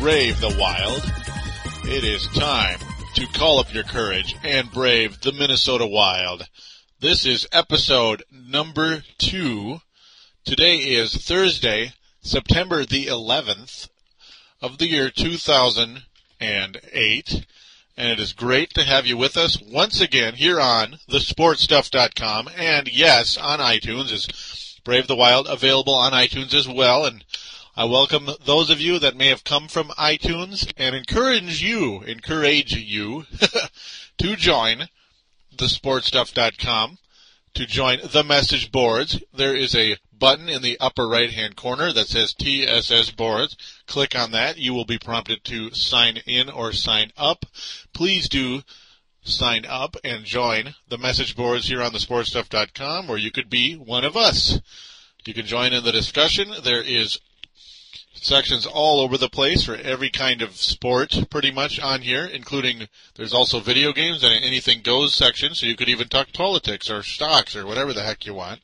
brave the wild. It is time to call up your courage and brave the Minnesota Wild. This is episode number two. Today is Thursday, September the 11th of the year 2008. And it is great to have you with us once again here on thesportstuff.com and yes, on iTunes is Brave the Wild available on iTunes as well. And I welcome those of you that may have come from iTunes and encourage you, encourage you to join thesportstuff.com to join the message boards. There is a button in the upper right hand corner that says TSS boards. Click on that. You will be prompted to sign in or sign up. Please do sign up and join the message boards here on thesportstuff.com or you could be one of us. You can join in the discussion. There is sections all over the place for every kind of sport pretty much on here, including there's also video games and anything goes section, so you could even talk politics or stocks or whatever the heck you want.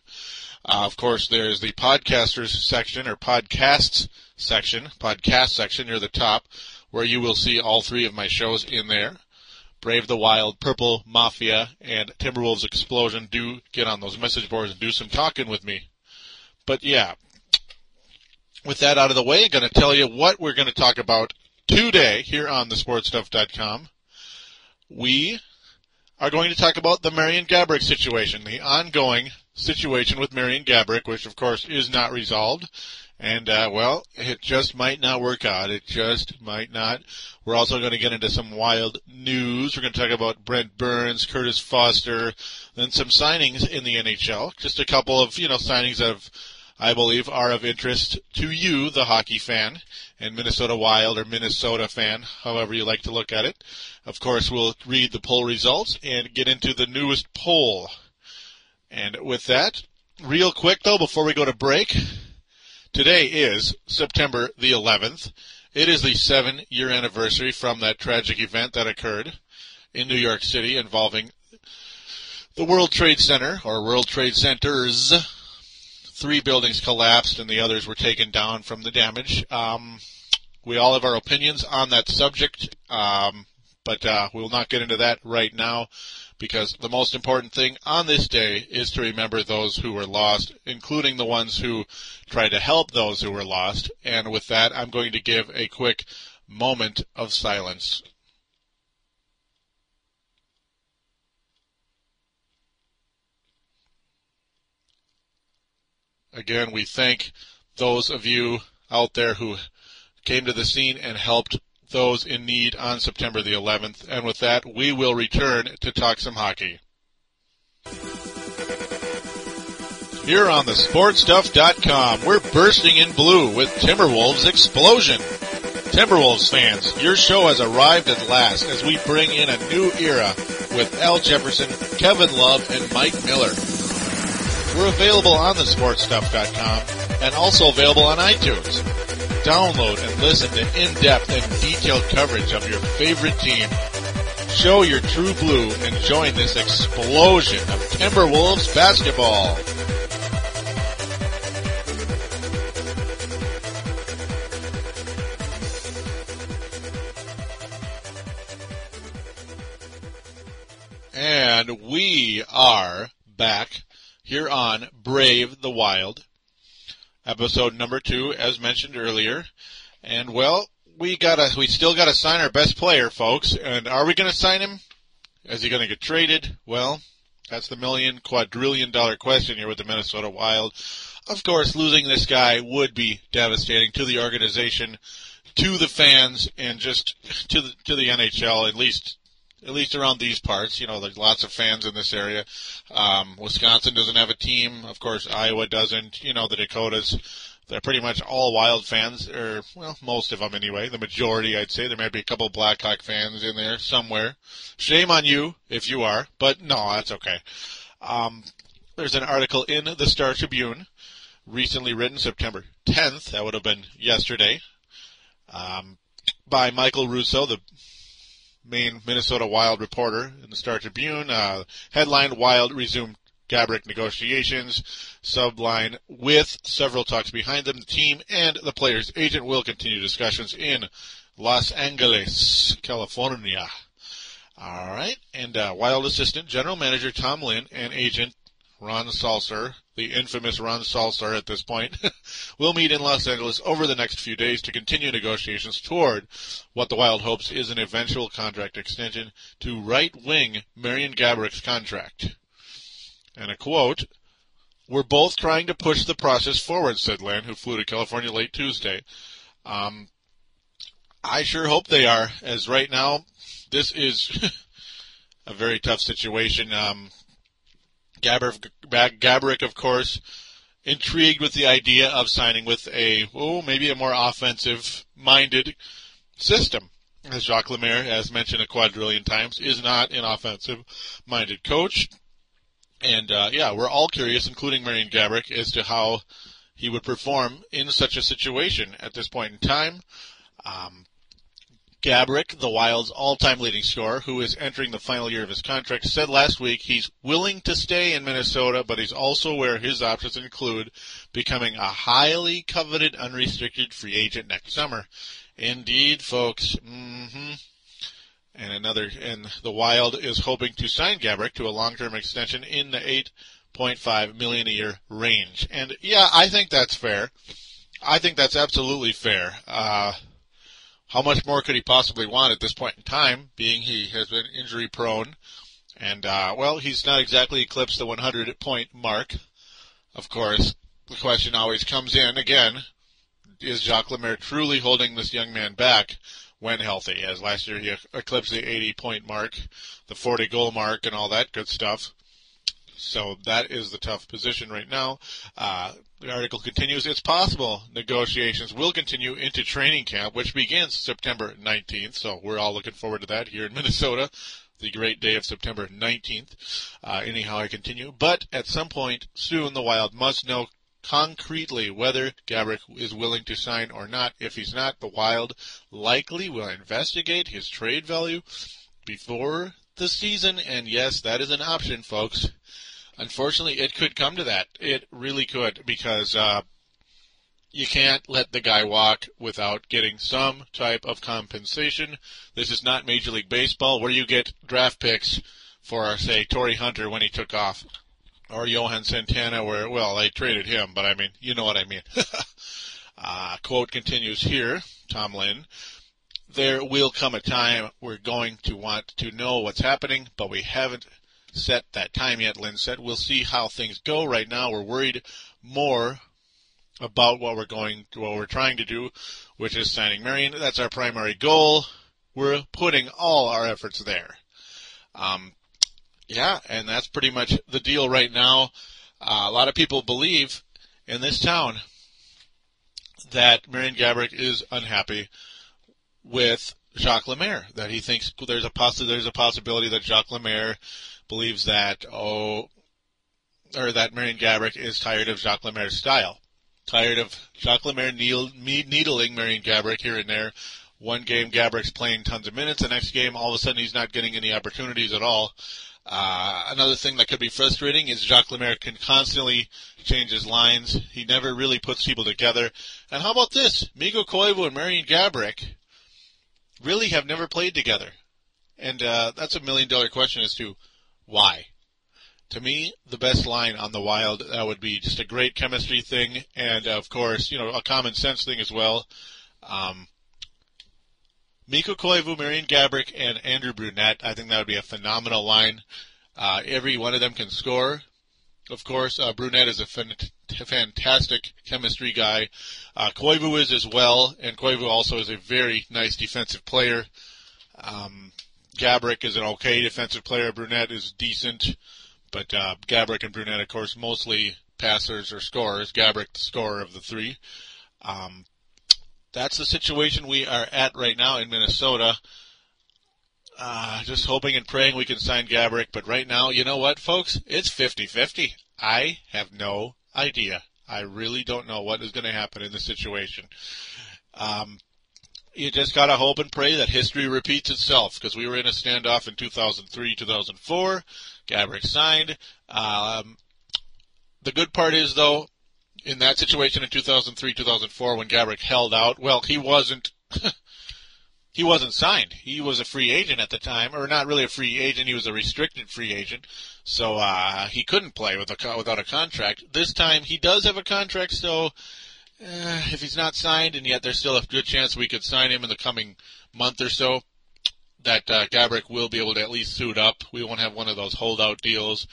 Uh, of course, there's the podcasters section or podcasts section, podcast section near the top, where you will see all three of my shows in there. Brave the Wild, Purple Mafia, and Timberwolves Explosion do get on those message boards and do some talking with me. But yeah, with that out of the way, I'm going to tell you what we're going to talk about today here on thesportstuff.com. We are going to talk about the Marian Gaborik situation, the ongoing situation with Marian Gaborik, which of course is not resolved. And, uh, well, it just might not work out. It just might not. We're also going to get into some wild news. We're going to talk about Brent Burns, Kurtis Foster, then some signings in the NHL. Just a couple of, you know, signings that have I believe, are of interest to you, the hockey fan, and Minnesota Wild or Minnesota fan, however you like to look at it. Of course, we'll read the poll results and get into the newest poll. And with that, real quick though, before we go to break, today is September the 11th. It is the seven year anniversary from that tragic event that occurred in New York City involving the World Trade Center or World Trade Centers three buildings collapsed and the others were taken down from the damage. Um, we all have our opinions on that subject, um, but uh, we will not get into that right now because the most important thing on this day is to remember those who were lost, including the ones who tried to help those who were lost. And with that, I'm going to give a quick moment of silence. Again, we thank those of you out there who came to the scene and helped those in need on September the 11th. And with that, we will return to talk some hockey. Here on the sportstuff.com, we're bursting in blue with Timberwolves Explosion. Timberwolves fans, your show has arrived at last as we bring in a new era with Al Jefferson, Kevin Love, and Mike Miller. We're available on thesportstuff.com and also available on iTunes. Download and listen to in-depth and detailed coverage of your favorite team. Show your true blue and join this explosion of Timberwolves basketball. And we are back here on Brave the Wild, episode number two, as mentioned earlier. And well, we gotta, we still gotta sign our best player, folks. And are we gonna sign him? Is he gonna get traded? Well, that's the million quadrillion dollar question here with the Minnesota Wild. Of course, losing this guy would be devastating to the organization, to the fans, and just to the to the NHL. At least at least around these parts. You know, there's lots of fans in this area. Um, Wisconsin doesn't have a team. Of course, Iowa doesn't. You know, the Dakotas. They're pretty much all Wild fans, or well, most of them anyway. The majority, I'd say. There might be a couple Blackhawk fans in there somewhere. Shame on you if you are, but no, that's okay. Um, there's an article in the Star Tribune, recently written September 10th. That would have been yesterday. Um, by Michael Russo, the main Minnesota Wild reporter in the Star Tribune. Uh, headline: Wild resume Gaborik negotiations subline with several talks behind them. The team and the player's agent will continue discussions in Los Angeles, California. All right, and uh, Wild assistant general manager Tom Lynn and agent Ron Salcer, the infamous Ron Salcer at this point, will meet in Los Angeles over the next few days to continue negotiations toward what the Wild hopes is an eventual contract extension to right wing Marian Gaborik's contract. And a quote, We're both trying to push the process forward, said Lynn, who flew to California late Tuesday. Um, I sure hope they are, as right now, this is a very tough situation. Um, Gaborik, of course, intrigued with the idea of signing with a, oh, maybe a more offensive-minded system. As Jacques Lemaire, as mentioned a quadrillion times, is not an offensive-minded coach. And uh, yeah, we're all curious, including Marian Gaborik, as to how he would perform in such a situation at this point in time. Um, Gaborik, the Wild's all-time leading scorer, who is entering the final year of his contract, said last week he's willing to stay in Minnesota, but he's also aware his options include becoming a highly coveted unrestricted free agent next summer. Indeed, folks. Mm-hmm and another and the Wild is hoping to sign Gaborik to a long-term extension in the 8.5 million a year range. And yeah, I think that's fair. I think that's absolutely fair. Uh, how much more could he possibly want at this point in time, being he has been injury prone? And, uh, well, he's not exactly eclipsed the 100 point mark. Of course, the question always comes in again, is Jacques Lemaire truly holding this young man back? when healthy, as last year he eclipsed the 80 point mark, the 40 goal mark, and all that good stuff. So that is the tough position right now. Uh, the article continues, it's possible negotiations will continue into training camp, which begins September 19th. So we're all looking forward to that here in Minnesota. The great day of September 19th. Uh, anyhow, I continue. But at some point soon, the Wild must know concretely whether Gaborik is willing to sign or not. If he's not, the Wild likely will investigate his trade value before the season. And yes, that is an option, folks. Unfortunately, it could come to that. It really could because uh, you can't let the guy walk without getting some type of compensation. This is not Major League Baseball where you get draft picks for, say, Torii Hunter when he took off or Johan Santana, where well they traded him, but I mean you know what I mean. uh, quote continues here, Tom Lynn. There will come a time we're going to want to know what's happening, but we haven't set that time yet. Lynn said we'll see how things go. Right now, we're worried more about what we're going, to what we're trying to do, which is signing Marian. That's our primary goal. We're putting all our efforts there. Um, yeah, and that's pretty much the deal right now. Uh, a lot of people believe in this town that Marian Gaborik is unhappy with Jacques Lemaire. That he thinks there's a possi- there's a possibility that Jacques Lemaire believes that oh, or that Marian Gaborik is tired of Jacques Lemaire's style, tired of Jacques Lemaire needling Marian Gaborik here and there. One game Gaborik's playing tons of minutes, the next game all of a sudden he's not getting any opportunities at all. Uh, another thing that could be frustrating is Jacques Lemaire can constantly change his lines. He never really puts people together. And how about this? Mikko Koivu and Marian Gaborik really have never played together. And uh, that's a million dollar question as to why. To me, the best line on the Wild that would be just a great chemistry thing, and of course, you know, a common sense thing as well. Um, Mikko Koivu, Marian Gaborik, and Andrew Brunette. I think that would be a phenomenal line. Uh, every one of them can score. Of course, uh, Brunette is a fantastic chemistry guy. Uh, Koivu is as well, and Koivu also is a very nice defensive player. Um, Gaborik is an okay defensive player. Brunette is decent, but uh, Gaborik and Brunette, of course, mostly passers or scorers. Gaborik, the scorer of the three. Um, that's the situation we are at right now in Minnesota. Uh, just hoping and praying we can sign Gaborik, but right now, you know what, folks? It's 50-50. I have no idea. I really don't know what is going to happen in this situation. Um, you just gotta hope and pray that history repeats itself because we were in a standoff in 2003, 2004. Gaborik signed. Um, the good part is though, in that situation in 2003, 2004, when Gaborik held out, well, he wasn't. he wasn't signed. He was a free agent at the time, or not really a free agent. He was a restricted free agent, so uh, he couldn't play with a, without a contract. This time, he does have a contract, so uh, if he's not signed, and yet there's still a good chance we could sign him in the coming month or so, that uh, Gaborik will be able to at least suit up. We won't have one of those holdout deals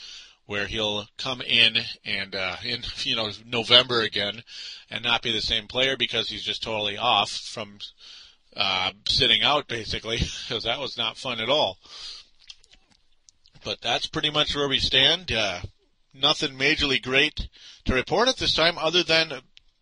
where he'll come in and uh, in you know November again and not be the same player because he's just totally off from uh, sitting out basically because that was not fun at all. But that's pretty much where we stand. Uh, nothing majorly great to report at this time other than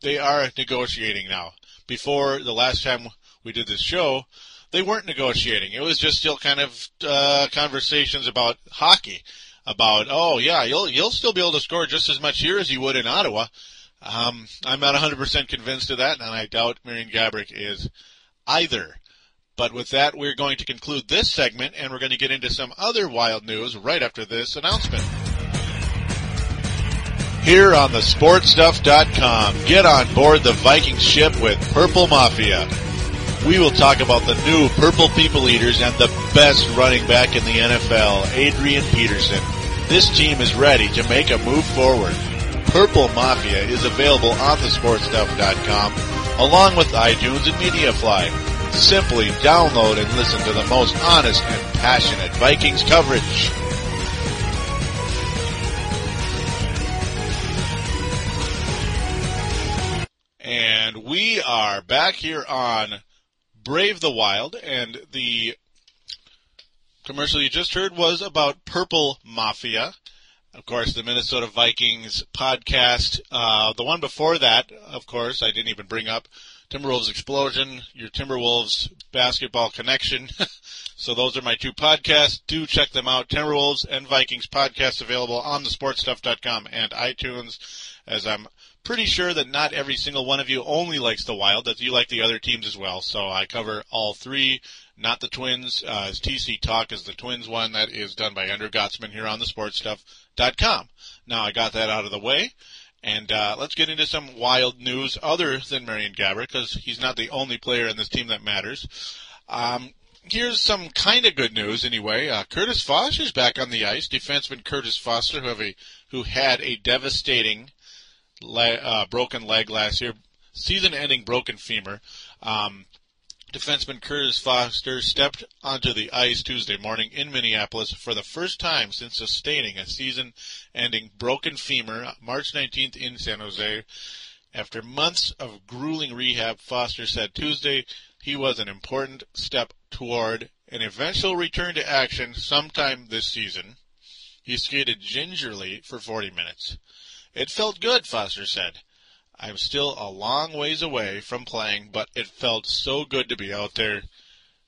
they are negotiating now. Before the last time we did this show, they weren't negotiating. It was just still kind of uh, conversations about hockey, about oh yeah, you'll you'll still be able to score just as much here as you would in Ottawa. Um, I'm not 100% convinced of that, and I doubt Marian Gaborik is either. But with that, we're going to conclude this segment, and we're going to get into some other wild news right after this announcement here on the sportstuff.com. Get on board the Viking ship with Purple Mafia. We will talk about the new Purple People Eaters and the best running back in the NFL, Adrian Peterson. This team is ready to make a move forward. Purple Mafia is available on the thesportstuff.com along with iTunes and MediaFly. Simply download and listen to the most honest and passionate Vikings coverage. And we are back here on Brave the Wild, and the commercial you just heard was about Purple Mafia. Of course, the Minnesota Vikings podcast. Uh, the one before that, of course, I didn't even bring up Timberwolves Explosion, your Timberwolves basketball connection. so those are my two podcasts. Do check them out. Timberwolves and Vikings podcasts available on the sportstuff.com and iTunes as I'm pretty sure that not every single one of you only likes the Wild, that you like the other teams as well. So I cover all three, not the Twins. Uh, as TC Talk is the Twins one that is done by Andrew Gottsman here on the sportstuff.com. Now I got that out of the way. And uh, let's get into some wild news other than Marian Gaborik, because he's not the only player in this team that matters. Um, here's some kind of good news anyway. Uh, Kurtis Foster is back on the ice. Defenseman Kurtis Foster, who, a, who had a devastating le- uh, broken leg last year, season-ending broken femur. Um, defenseman Kurtis Foster stepped onto the ice Tuesday morning in Minneapolis for the first time since sustaining a season-ending broken femur March 19th in San Jose. After months of grueling rehab, Foster said Tuesday he was an important step toward an eventual return to action sometime this season. He skated gingerly for 40 minutes. It felt good, Foster said. I'm still a long ways away from playing, but it felt so good to be out there.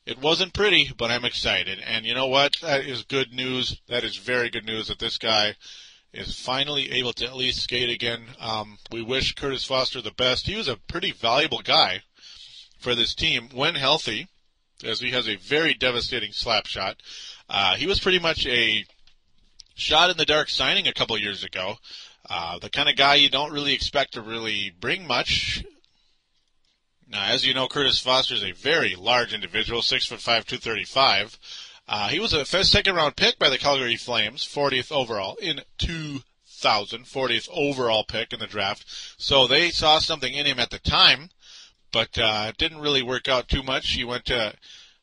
It wasn't pretty, but I'm excited. And you know what? That is good news. That is very good news that this guy is finally able to at least skate again. Um, we wish Kurtis Foster the best. He was a pretty valuable guy for this team when healthy, as he has a very devastating slap shot. Uh, he was pretty much a shot in the dark signing a couple years ago. Uh, the kind of guy you don't really expect to really bring much. Now, as you know, Kurtis Foster is a very large individual, six foot five, two thirty five. Uh, he was a second round pick by the Calgary Flames, 40th overall in 2000, 40th overall pick in the draft. So they saw something in him at the time, but uh, it didn't really work out too much. He went to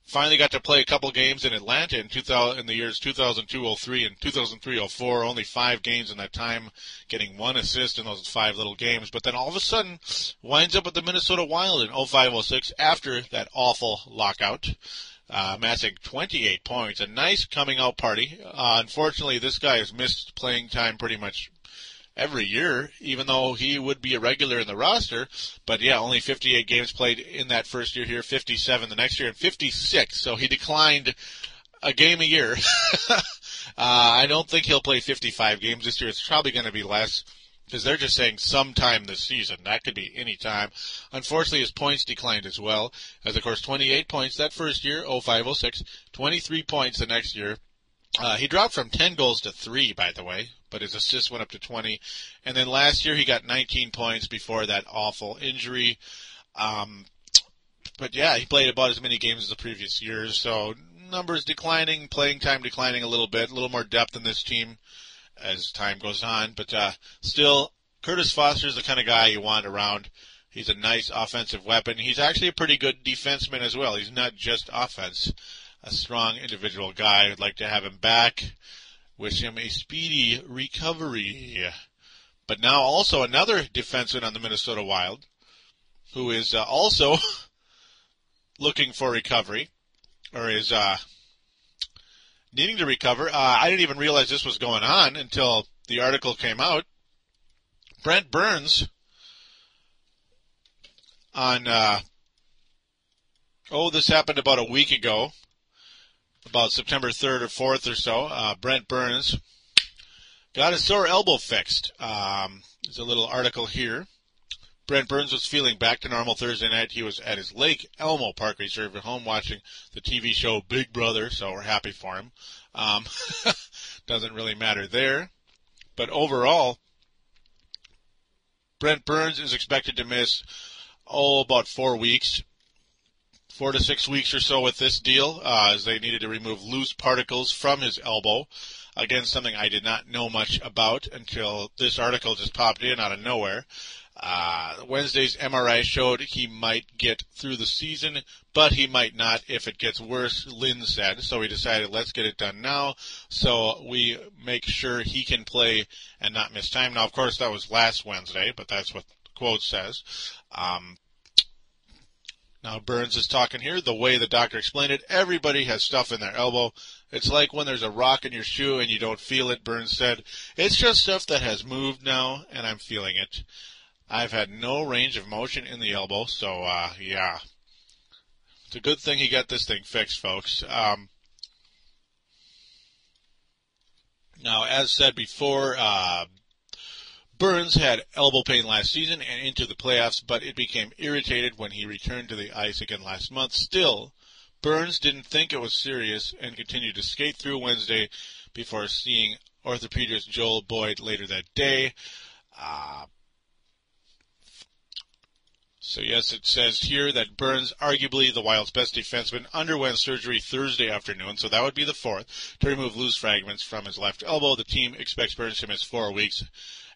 Finally got to play a couple games in Atlanta in 2000, in the years 2002-03 and 2003-04. Only five games in that time, getting one assist in those five little games. But then all of a sudden, winds up with the Minnesota Wild in 05-06 after that awful lockout. Uh, amassing 28 points. A nice coming out party. Uh, unfortunately, this guy has missed playing time pretty much every year, even though he would be a regular in the roster. But yeah, only 58 games played in that first year here, 57 the next year, and 56. So he declined a game a year. uh, I don't think he'll play 55 games this year. It's probably going to be less. because they're just saying sometime this season. That could be any time. Unfortunately, his points declined as well, as of course 28 points that first year, 0506, 23 points the next year. Uh, he dropped from 10 goals to 3, by the way, but his assists went up to 20. And then last year he got 19 points before that awful injury. Um, but yeah, he played about as many games as the previous years, so numbers declining, playing time declining a little bit, a little more depth in this team as time goes on. But uh, still, Kurtis Foster is the kind of guy you want around. He's a nice offensive weapon. He's actually a pretty good defenseman as well. He's not just offense. A strong individual guy. I'd like to have him back. Wish him a speedy recovery. But now also another defenseman on the Minnesota Wild, who is uh, also looking for recovery, or is uh, needing to recover. Uh, I didn't even realize this was going on until the article came out. Brent Burns on, uh, oh, this happened about a week ago, about September 3rd or 4th or so. Uh, Brent Burns got his sore elbow fixed. Um, there's a little article here. Brent Burns was feeling back to normal Thursday night. He was at his Lake Elmo Park Reserve at home watching the TV show Big Brother, so we're happy for him. Um, doesn't really matter there. But overall, Brent Burns is expected to miss, oh, about four weeks, four to six weeks or so with this deal, uh, as they needed to remove loose particles from his elbow. Again, something I did not know much about until this article just popped in out of nowhere. Uh, Wednesday's MRI showed he might get through the season, but he might not if it gets worse, Lynn said. So we decided let's get it done now so we make sure he can play and not miss time. Now, of course, that was last Wednesday, but that's what the quote says. Um, now, Burns is talking here. The way the doctor explained it, everybody has stuff in their elbow. It's like when there's a rock in your shoe and you don't feel it, Burns said. It's just stuff that has moved now, and I'm feeling it. I've had no range of motion in the elbow, so uh, yeah, it's a good thing he got this thing fixed, folks. Um, now, as said before, uh, Burns had elbow pain last season and into the playoffs, but it became irritated when he returned to the ice again last month. Still, Burns didn't think it was serious and continued to skate through Wednesday before seeing orthopedist Joel Boyd later that day. Uh, so yes, it says here that Burns, arguably the Wild's best defenseman, underwent surgery Thursday afternoon, so that would be the fourth, to remove loose fragments from his left elbow. The team expects Burns to miss four weeks,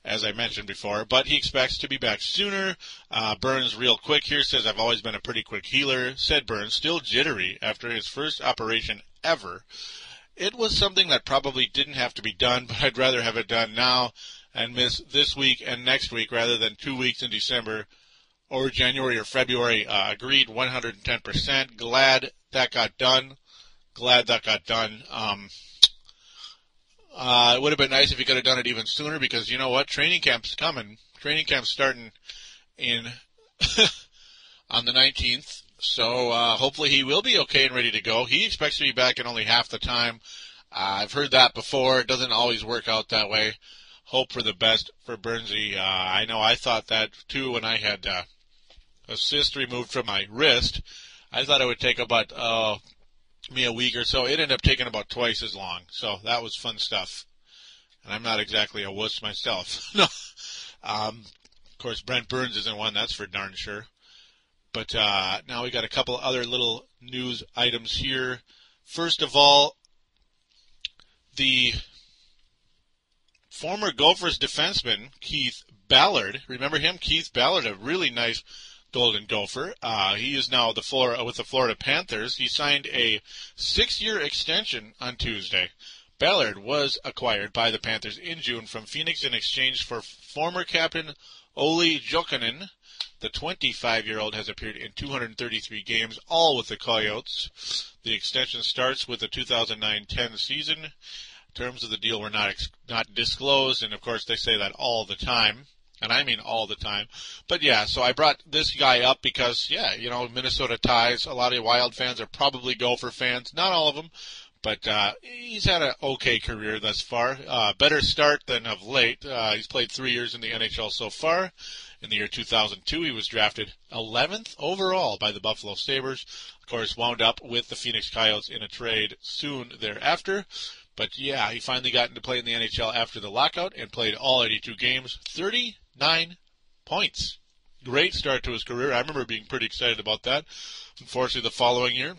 as I mentioned before, but he expects to be back sooner. Uh, Burns, real quick here, says, I've always been a pretty quick healer, said Burns, still jittery after his first operation ever. It was something that probably didn't have to be done, but I'd rather have it done now and miss this week and next week rather than two weeks in December or January or February. Uh, agreed 110%. Glad that got done. Glad that got done. Um, uh, it would have been nice if he could have done it even sooner because you know what? Training camp's coming. Training camp's starting in on the 19th. So uh, hopefully he will be okay and ready to go. He expects to be back in only half the time. Uh, I've heard that before. It doesn't always work out that way. Hope for the best for Burnsy. Uh, I know I thought that too when I had uh, a cyst removed from my wrist. I thought it would take about uh, me a week or so. It ended up taking about twice as long. So that was fun stuff. And I'm not exactly a wuss myself. no. Um, of course, Brent Burns isn't one. That's for darn sure. But uh, now we got a couple other little news items here. First of all, the former Gophers defenseman Keith Ballard. Remember him? Keith Ballard, a really nice Golden Gopher. Uh, he is now the Florida, with the Florida Panthers. He signed a six-year extension on Tuesday. Ballard was acquired by the Panthers in June from Phoenix in exchange for former captain Olli Jokinen. The 25-year-old has appeared in 233 games, all with the Coyotes. The extension starts with the 2009-10 season. Terms of the deal were not not disclosed, and of course they say that all the time and I mean all the time. But yeah, so I brought this guy up because yeah, you know, Minnesota ties. A lot of Wild fans are probably Gopher fans, not all of them, But uh, he's had an okay career thus far. Uh, better start than of late. Uh, he's played three years in the NHL so far. In the year 2002, he was drafted 11th overall by the Buffalo Sabres. Of course, wound up with the Phoenix Coyotes in a trade soon thereafter. But yeah, he finally got into play in the NHL after the lockout and played all 82 games, 39 points. Great start to his career. I remember being pretty excited about that. Unfortunately, the following year,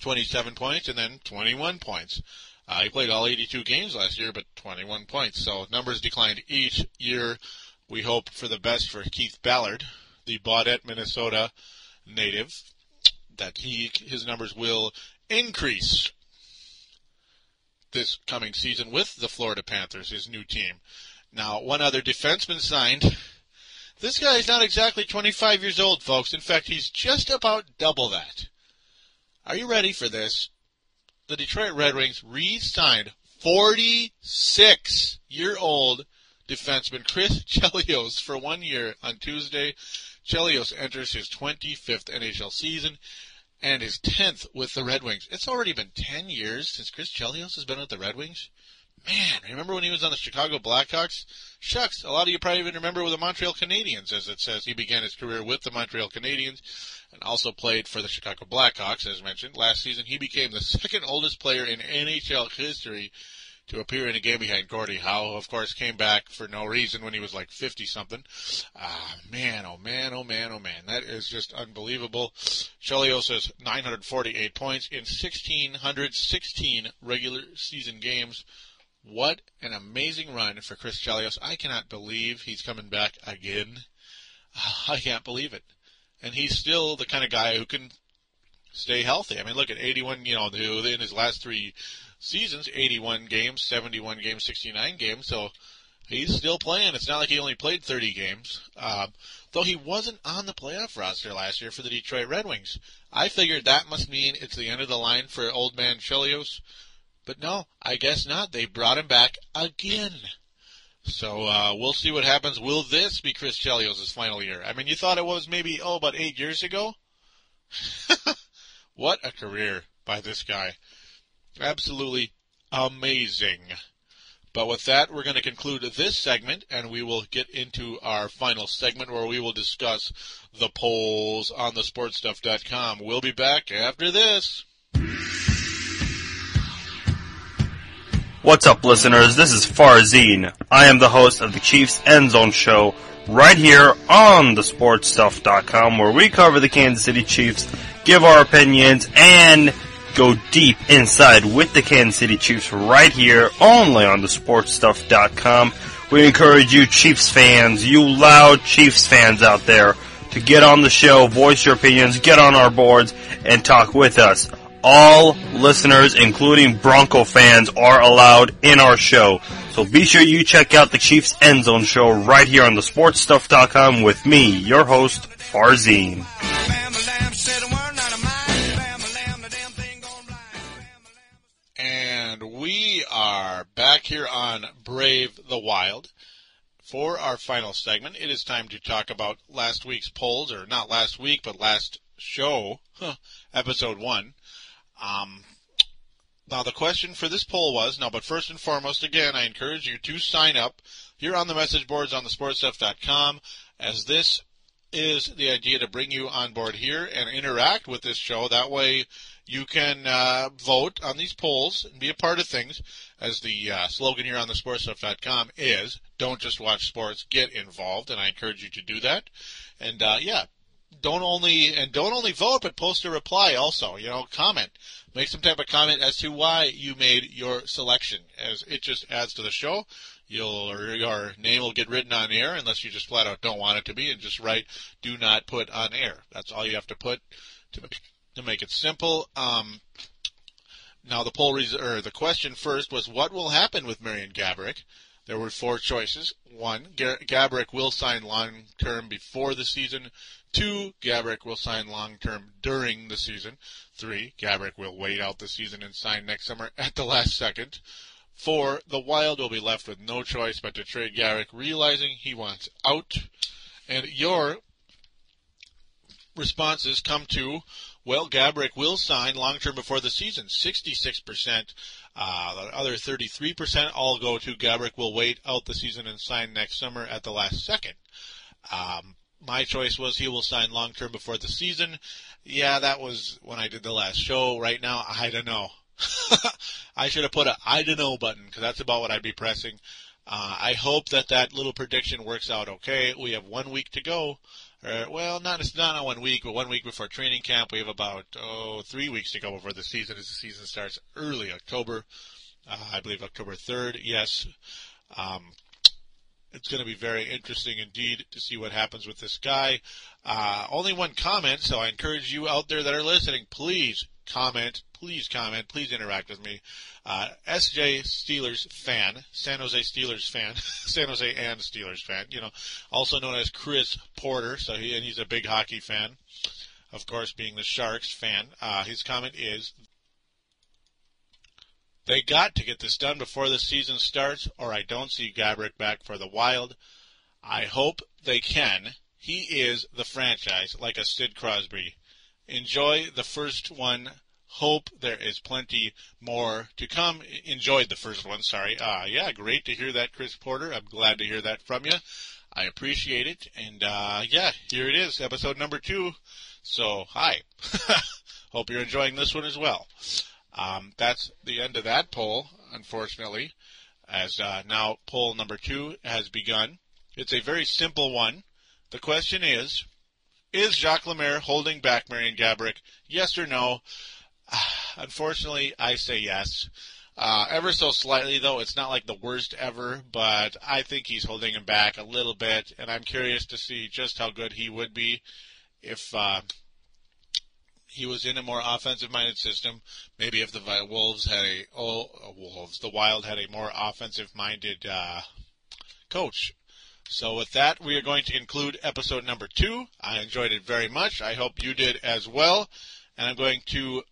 27 points and then 21 points. Uh, he played all 82 games last year, but 21 points. So numbers declined each year. We hope for the best for Keith Ballard, the Baudette, Minnesota native, that he his numbers will increase this coming season with the Florida Panthers, his new team. Now, one other defenseman signed. This guy is not exactly 25 years old, folks. In fact, he's just about double that. Are you ready for this? The Detroit Red Wings re-signed 46-year-old defenseman Chris Chelios for one year on Tuesday. Chelios enters his 25th NHL season and his 10th with the Red Wings. It's already been 10 years since Chris Chelios has been with the Red Wings. Man, remember when he was on the Chicago Blackhawks? Shucks, a lot of you probably even remember with the Montreal Canadiens, as it says. He began his career with the Montreal Canadiens and also played for the Chicago Blackhawks, as mentioned. Last season, he became the second oldest player in NHL history to appear in a game behind Gordie Howe, who of course came back for no reason when he was like 50 something. Ah, man, oh man, oh man, oh man. That is just unbelievable. Chelios has 948 points in 1,616 regular season games. What an amazing run for Chris Chelios. I cannot believe he's coming back again. I can't believe it. And he's still the kind of guy who can stay healthy. I mean, look at 81, you know, in his last three seasons 81 games, 71 games, 69 games. So he's still playing. It's not like he only played 30 games. Um, though he wasn't on the playoff roster last year for the Detroit Red Wings. I figured that must mean it's the end of the line for old man Chelios. But no, I guess not. They brought him back again. So uh, we'll see what happens. Will this be Chris Chelios' final year? I mean, you thought it was maybe oh about eight years ago. what a career by this guy! Absolutely amazing. But with that, we're going to conclude this segment, and we will get into our final segment where we will discuss the polls on the sportstuff.com. We'll be back after this. What's up, listeners? This is Farzine. I am the host of the Chiefs End Zone Show right here on the sportstuff.com where we cover the Kansas City Chiefs, give our opinions, and go deep inside with the Kansas City Chiefs right here only on the sportstuff.com. We encourage you Chiefs fans, you loud Chiefs fans out there to get on the show, voice your opinions, get on our boards and talk with us. All listeners, including Bronco fans, are allowed in our show. So be sure you check out the Chiefs End Zone show right here on the sportstuff.com with me, your host, Farzine. Back here on Brave the Wild for our final segment. It is time to talk about last week's polls, or not last week, but last show, huh, episode one. Um, now the question for this poll was, now, but first and foremost, again, I encourage you to sign up here on the message boards on the sportstuff.com as this is the idea to bring you on board here and interact with this show. That way you can uh, vote on these polls and be a part of things. As the uh, slogan here on the sportstuff.com is, don't just watch sports, get involved. And I encourage you to do that. And uh, yeah, don't only and don't only vote, but post a reply also. You know, comment, make some type of comment as to why you made your selection, as it just adds to the show. You'll or your name will get written on air unless you just flat out don't want it to be, and just write "do not put on air." That's all you have to put to make to make it simple. Um, now the poll res- or the question first was what will happen with Marian Gaborik? There were four choices. One, Gaborik will sign long term before the season. Two, Gaborik will sign long term during the season. Three, Gaborik will wait out the season and sign next summer at the last second. Four, the Wild will be left with no choice but to trade Gaborik, realizing he wants out. And your responses come to, well, Gaborik will sign long term before the season. 66%. Uh, the other 33% all go to Gaborik will wait out the season and sign next summer at the last second. Um, my choice was he will sign long term before the season. Yeah, that was when I did the last show. Right now, I don't know. I should have put a I don't know button because that's about what I'd be pressing. Uh, I hope that that little prediction works out okay. We have one week to go. Uh, well, not it's not one week, but one week before training camp. We have about oh three weeks to go before the season, as the season starts early October. Uh, I believe October third. Yes. Um, it's going to be very interesting indeed to see what happens with this guy. Uh, only one comment, so I encourage you out there that are listening, please comment, please comment, please interact with me. Uh, SJ Steelers fan, San Jose Steelers fan, San Jose and Steelers fan, you know, also known as Chris Porter, so he, and he's a big hockey fan. Of course, being the Sharks fan, uh, his comment is, they got to get this done before the season starts, or I don't see Gaborik back for the Wild. I hope they can. He is the franchise, like a Sid Crosby. Enjoy the first one. Hope there is plenty more to come. Enjoyed the first one, sorry. Uh, yeah, great to hear that, Chris Porter. I'm glad to hear that from you. I appreciate it. And, uh, yeah, here it is, episode number two. So, hi. Hope you're enjoying this one as well. Um, that's the end of that poll, unfortunately, as uh, now poll number two has begun. It's a very simple one. The question is, is Jacques Lemaire holding back Marian Gaborik? Yes or no? Unfortunately, I say yes. Uh, ever so slightly, though. It's not like the worst ever, but I think he's holding him back a little bit, and I'm curious to see just how good he would be if uh, he was in a more offensive-minded system. Maybe if the Wolves had a oh Wolves, the Wild had a more offensive-minded uh, coach. So with that, we are going to conclude episode number two. I enjoyed it very much. I hope you did as well. And I'm going to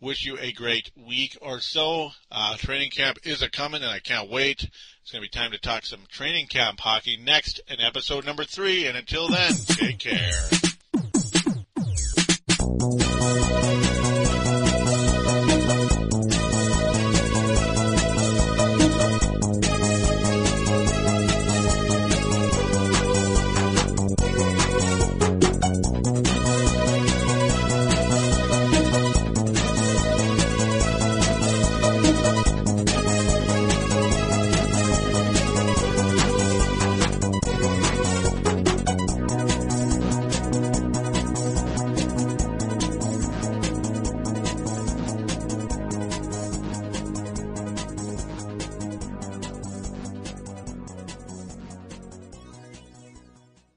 wish you a great week or so. Uh, training camp is a coming, and I can't wait. It's going to be time to talk some training camp hockey next in episode number three. And until then, take care.